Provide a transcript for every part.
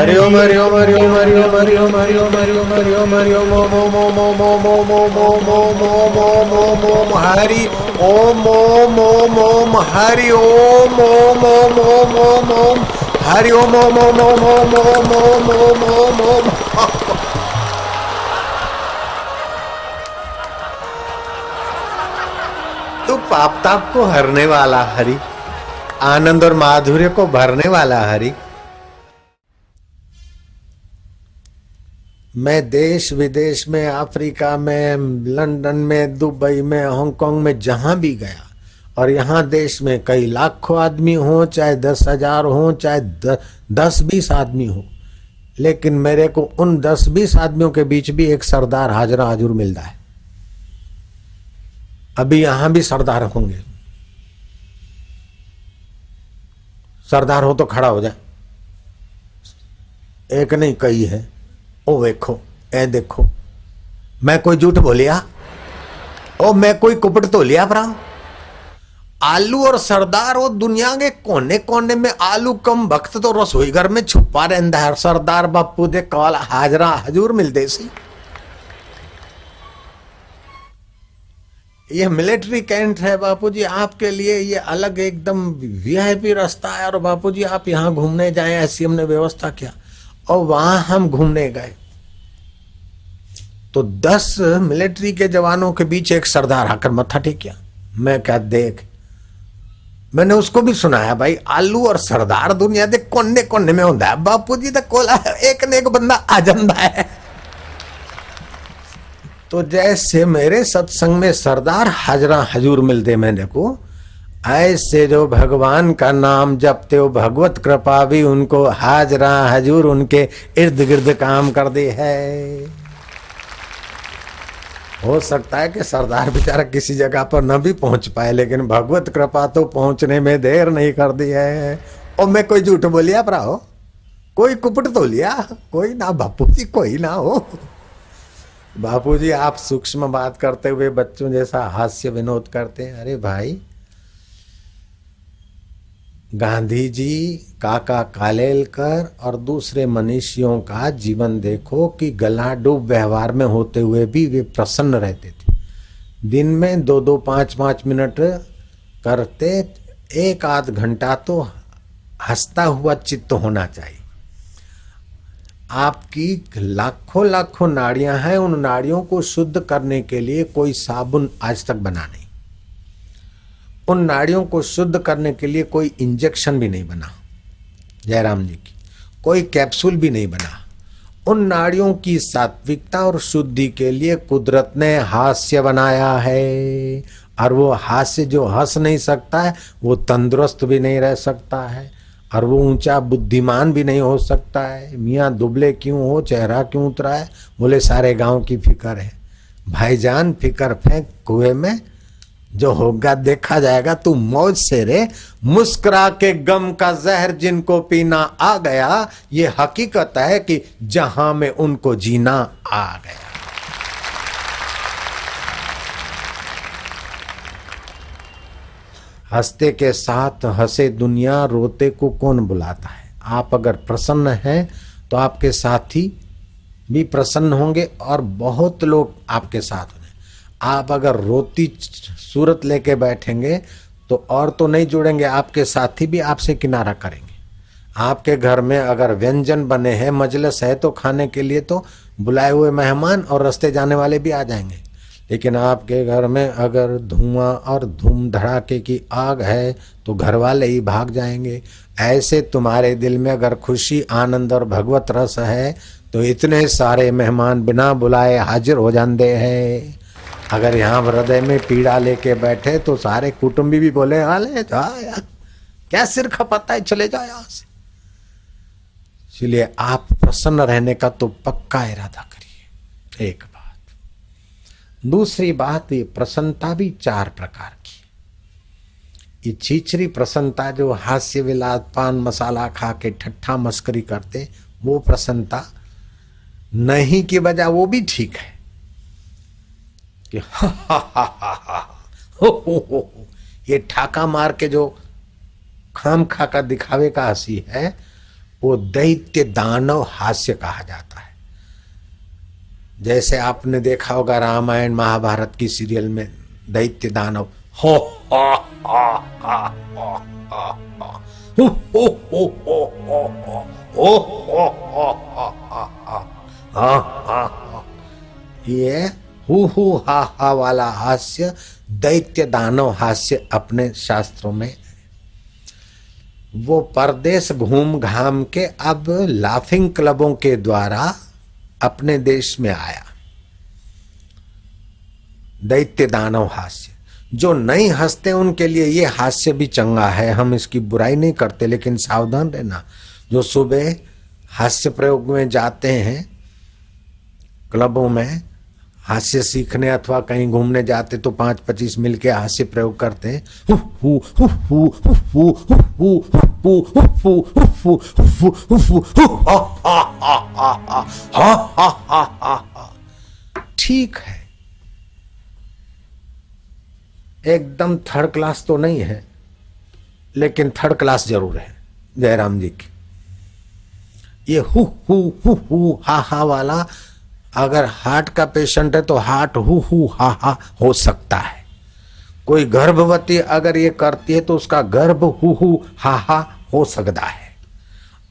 हरि ओम हरि ओम हरि ओम हरि ओम हरि ओम हरि ओम हरि ओम हरि ओम हरि ओम ओम ओम ओम ओम ओम ओम ओम ओम ओम ओम ओम ओम हरि ओम ओम ओम ओम हरि ओम ओम ओम ओम ओम ओम हरि ओम ओम ओम ओम ओम ओम ओम ओम ओम ओम तो पाप ताप को हरने वाला हरि आनंद और माधुर्य को भरने वाला हरि मैं देश विदेश में अफ्रीका में लंदन में दुबई में हांगकांग में जहाँ भी गया और यहाँ देश में कई लाखों आदमी हो चाहे दस हज़ार हो चाहे द, दस बीस आदमी हो लेकिन मेरे को उन दस बीस आदमियों के बीच भी एक सरदार हाजरा हाजुर मिलता है। अभी यहाँ भी सरदार होंगे। सरदार हो तो खड़ा हो जाए एक नहीं कई है। ओ वेखो, ए देखो। मैं कोई झूठ बोलिया? ओ, मैं कोई कुपट तो लिया भरा? आलू और सरदार वो दुनिया के कोने कोने में आलू कम भक्त तो रसोई घर में छुपा रहता है। सरदार बापू दे कॉल हाजरा हजूर मिलते सी। ये मिलिट्री कैंट है बापूजी, आपके लिए ये अलग एकदम वीआईपी रास्ता है और बापूजी, आप यहाँ घूमने जाए ऐसी हमने व्यवस्था किया। और वहाँ हम घूमने गए। तो दस मिलिट्री के जवानों के बीच एक सरदार आकर मत्था टेकिया। मैं क्या देख, मैंने उसको भी सुनाया, भाई, आलू और सरदार दुनिया दे कोने कोने में होता है। बापू जी तो कोला एक ने एक बंदा आ जाता है। तो जैसे मेरे सत्संग में सरदार हाजरा हजूर मिलते मैंने को ऐसे जो भगवान का नाम जपते हो, भगवत कृपा भी उनको, हाजरा हजूर उनके इर्द गिर्द काम कर दे है। हो सकता है कि सरदार बेचारा किसी जगह पर न भी पहुँच पाए, लेकिन भगवत कृपा तो पहुँचने में देर नहीं कर दी है। और मैं कोई झूठ बोलिया प्राओ कोई कुपट तो लिया? कोई ना बापू जी, कोई ना हो। बापू जी, आप सूक्ष्म बात करते हुए बच्चों जैसा हास्य विनोद करते हैं। अरे भाई गांधी जी काका कालेलकर और दूसरे मनीषियों का जीवन देखो कि गला डूब व्यवहार में होते हुए भी वे प्रसन्न रहते थे। दिन में दो दो पाँच पाँच मिनट करते, एक आध घंटा तो हंसता हुआ चित्त होना चाहिए। आपकी लाखों लाखों नाड़ियाँ हैं, उन नाड़ियों को शुद्ध करने के लिए कोई साबुन आज तक बना नहीं। उन नाड़ियों को शुद्ध करने के लिए कोई इंजेक्शन भी नहीं बना। जयराम जी की। कोई कैप्सूल भी नहीं बना। उन नाड़ियों की सात्विकता और शुद्धि के लिए कुदरत ने हास्य बनाया है। और वो हास्य जो हंस नहीं सकता है, वो तंदुरुस्त भी नहीं रह सकता है। और वो ऊँचा बुद्धिमान भी नहीं हो सकता है। मियाँ दुबले क्यों हो, चेहरा क्यों उतरा है? बोले, सारे गाँव की फ़िक्र है। भाईजान फ़िक्र फेंक कुएँ में जो होगा देखा जाएगा, तू मौज से रे। मुस्कुरा के गम का जहर जिनको पीना आ गया, ये हकीकत है कि जहाँ में उनको जीना आ गया। हँसते के साथ हंसे दुनिया, रोते को कौन बुलाता है? आप अगर प्रसन्न हैं तो आपके साथी भी प्रसन्न होंगे और बहुत लोग आपके साथ आप अगर रोती सूरत लेके बैठेंगे तो और तो नहीं जुड़ेंगे, आपके साथी भी आपसे किनारा करेंगे। आपके घर में अगर व्यंजन बने हैं, मजलस है तो खाने के लिए तो बुलाए हुए मेहमान और रस्ते जाने वाले भी आ जाएँगे। लेकिन आपके घर में अगर धुआँ और धूम धड़ाके की आग है तो घर वाले ही भाग जाएँगे। ऐसे तुम्हारे दिल में अगर खुशी, आनंद और भगवत रस है तो इतने सारे मेहमान बिना बुलाए हाजिर हो जाते हैं। अगर यहाँ हृदय में पीड़ा लेके बैठे तो सारे कुटुंबी भी बोले हाले जा यार। क्या सिर खपाता है? चले जाओ यहाँ से। इसलिए आप प्रसन्न रहने का तो पक्का इरादा करिए, एक बात। दूसरी बात, ये प्रसन्नता भी चार प्रकार की ये छीछरी प्रसन्नता, जो हास्य विलास पान, मसाला खा के ठट्ठा मस्करी करते, वो प्रसन्नता नहीं की बजाय वो भी ठीक है। कि हा हा हा हा हा हो हो हो ये ठाका मार के जो खाम खा का दिखावे का हँसी है वो दैत्य दानव हास्य कहा जाता है जैसे आपने देखा होगा रामायण महाभारत की सीरियल में दैत्य दानव हो हो हो हो हो हो हो हो हो हो हो हो हो ये हु हु हा हा वाला हास्य दैत्य दानव हास्य अपने शास्त्रों में वो परदेश घूम घाम के अब लाफिंग क्लबों के द्वारा अपने देश में आया। दैत्य दानव हास्य। जो नहीं हँसते, उनके लिए ये हास्य भी चंगा है। हम इसकी बुराई नहीं करते, लेकिन सावधान रहना। जो सुबह हास्य प्रयोग में जाते हैं, क्लबों में हास्य सीखने अथवा कहीं घूमने जाते तो पाँच पच्चीस मिल के हास्य प्रयोग करते हैं ठीक है एकदम थर्ड क्लास तो नहीं है लेकिन थर्ड क्लास ज़रूर है जयराम जी की ये हु हु हु हु हा हा वाला अगर हार्ट का पेशेंट है तो हार्ट हु हु हा हा हो सकता है। कोई गर्भवती अगर ये करती है तो उसका गर्भ हु हु हा हा हो सकता है।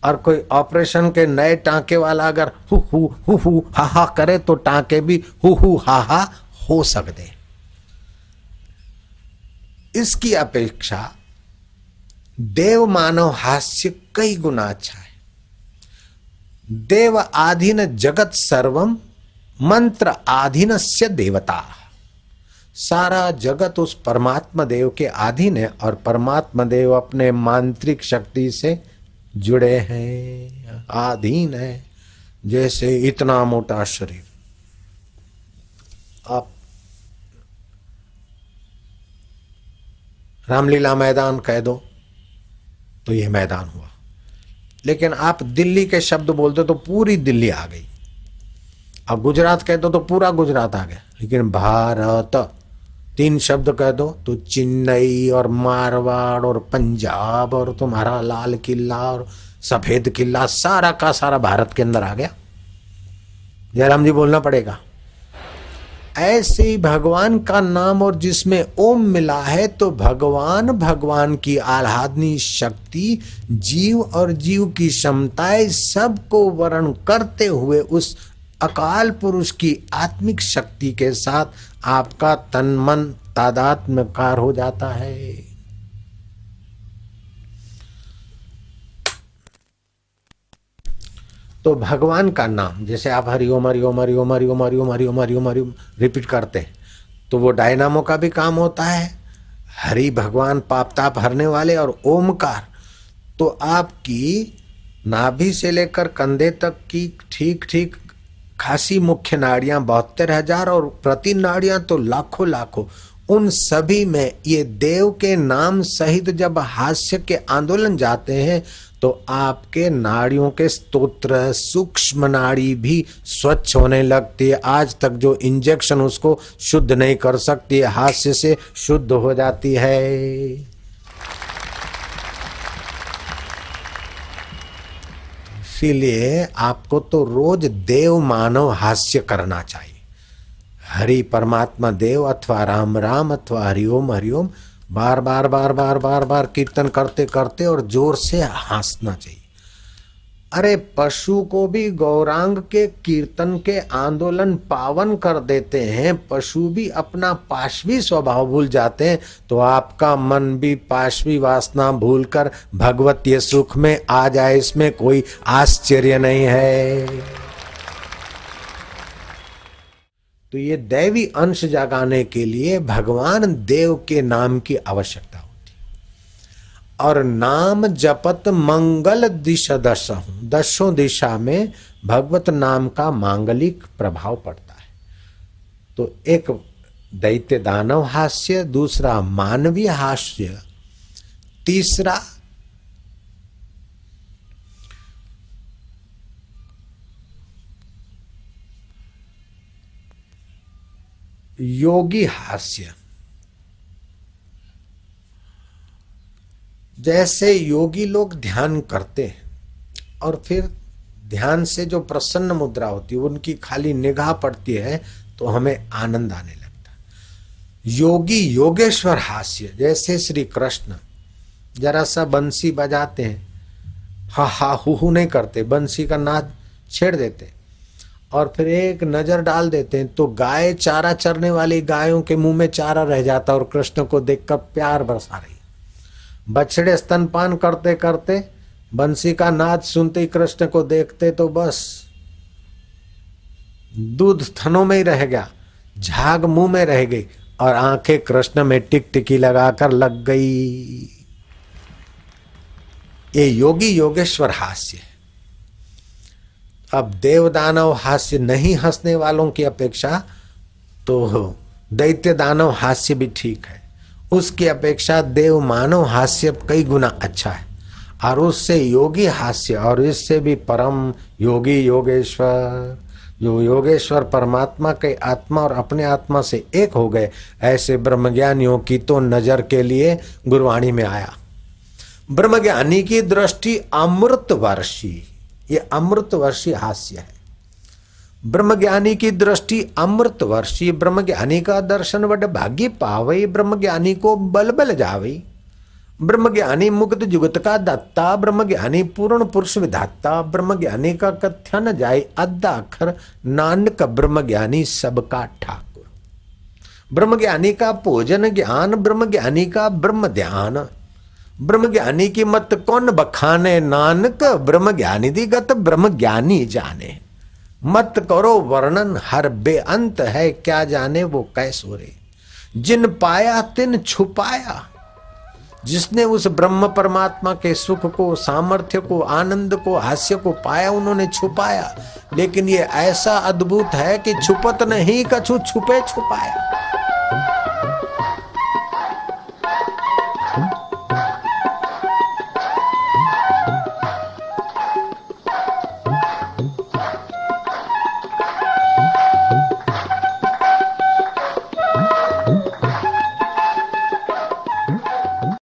और कोई ऑपरेशन के नए टांके वाला अगर हु हु हु हु हा हा करे तो टांके भी हु हु हा हा हो सकते इसकी अपेक्षा देव मानव हास्य कई गुना अच्छा है। देव आधीन जगत सर्वम मंत्र आधीनस्य देवता। सारा जगत उस परमात्मा देव के अधीन है और परमात्मा देव अपने मांत्रिक शक्ति से जुड़े हैं आधीन है, जैसे इतना मोटा शरीर। आप रामलीला मैदान कह दो तो यह मैदान हुआ। लेकिन आप दिल्ली के शब्द बोलते तो पूरी दिल्ली आ गई। अब गुजरात कह दो तो पूरा गुजरात आ गया। लेकिन भारत, तीन शब्द कह दो तो चेन्नई और मारवाड़ और पंजाब और तुम्हारा लाल किला और सफ़ेद किला, सारा का सारा भारत के अंदर आ गया। जयराम जी, बोलना पड़ेगा। ऐसे ही भगवान का नाम और जिसमें ओम मिला है तो भगवान भगवान की आह्लादनी शक्ति, जीव और जीव की क्षमताएँ सबको वर्ण करते हुए उस अकाल पुरुष की आत्मिक शक्ति के साथ आपका तन मन तादात्मकार हो जाता है। तो भगवान का नाम, जैसे आप हरिओम हरिओम हरिओम हरिओम हरिओम हरिओम हरिओम हरिओम रिपीट करते हैं तो वो डायनामो का भी काम होता है। हरि भगवान पाप ताप हरने वाले और ओमकार तो आपकी नाभि से लेकर कंधे तक की ठीक ठीक खासी मुख्य नाड़ियाँ बहत्तर हज़ार और प्रति नाड़ियाँ तो लाखों लाखों। उन सभी में ये देव के नाम सहित जब हास्य के आंदोलन जाते हैं तो आपके नाड़ियों के स्तोत्र, सूक्ष्म नाड़ी भी स्वच्छ होने लगती है। आज तक जो इंजेक्शन उसको शुद्ध नहीं कर सकती है हास्य से शुद्ध हो जाती है। इसीलिए आपको तो रोज देव मानव हास्य करना चाहिए। हरि परमात्मा देव अथवा राम राम अथवा हरिओम हरिओम, बार बार बार बार बार बार कीर्तन करते करते और ज़ोर से हंसना चाहिए। अरे पशु को भी गौरांग के कीर्तन के आंदोलन पावन कर देते हैं, पशु भी अपना पाशवी स्वभाव भूल जाते हैं तो आपका मन भी पाशवी वासना भूलकर भगवतीय सुख में आ जाए, इसमें कोई आश्चर्य नहीं है। तो ये दैवी अंश जगाने के लिए भगवान देव के नाम की आवश्यकता और नाम जपत मंगल दिशा दश दशों दिशा में भगवत नाम का मांगलिक प्रभाव पड़ता है। तो एक दैत्य दानव हास्य, दूसरा मानवीय हास्य, तीसरा योगी हास्य। जैसे योगी लोग ध्यान करते हैं और फिर ध्यान से जो प्रसन्न मुद्रा होती है, उनकी खाली निगाह पड़ती है तो हमें आनंद आने लगता योगी योगेश्वर हास्य, जैसे श्री कृष्ण, जरा सा बंसी बजाते हैं। हा हा, हु हु नहीं करते, बंसी का नाद छेड़ देते और फिर एक नज़र डाल देते हैं तो गाय चारा चरने वाली गायों के मुँह में चारा रह जाता और कृष्ण को देखकर प्यार बरसा रही बछड़े स्तनपान करते करते बंसी का नाद सुनते ही कृष्ण को देखते तो बस दूध थनों में ही रह गया, झाग मुँह में रह गई और आँखें कृष्ण में टिक टिकी लगाकर लग गई। ये योगी योगेश्वर हास्य है। अब देव दानव हास्य नहीं हंसने वालों की अपेक्षा तो दैत्य दानव हास्य भी ठीक है। उसकी अपेक्षा देव मानव हास्य कई गुना अच्छा है। और उससे योगी हास्य, और इससे भी परम योगी योगेश्वर। जो योगेश्वर परमात्मा के आत्मा और अपने आत्मा से एक हो गए, ऐसे ब्रह्मज्ञानियों की तो नज़र के लिए गुरवाणी में आया। ब्रह्मज्ञानी की दृष्टि अमृत वर्षी ये अमृत वर्षी हास्य है। ब्रह्मज्ञानी की दृष्टि अमृत वर्षी ब्रह्मज्ञानी का दर्शन वड भाग्य पावई, ब्रह्मज्ञानी को बल बल जावई। ब्रह्मज्ञानी मुक्त जुगत का दत्ता, ब्रह्मज्ञानी पूर्ण पुरुष विधाता, ब्रह्मज्ञानी का कथ्य जाय अद्धा अखर, नानक ब्रह्मज्ञानी सबका ठाकुर। ब्रह्मज्ञानी का भोजन ज्ञान, ब्रह्मज्ञानी का ब्रह्म ध्यान। ब्रह्म ज्ञानी की मत कौन बखाने, नानक ब्रह्म ज्ञानी दी गत ब्रह्म ज्ञानी जाने। मत करो वर्णन, हर बेअंत है, क्या जाने वो कैसो रे। जिन पाया, तिन छुपाया। जिसने उस ब्रह्म परमात्मा के सुख को, सामर्थ्य को, आनंद को, हास्य को पाया, उन्होंने छुपाया। लेकिन ये ऐसा अद्भुत है कि छुपत नहीं, कछु छुपे छुपाया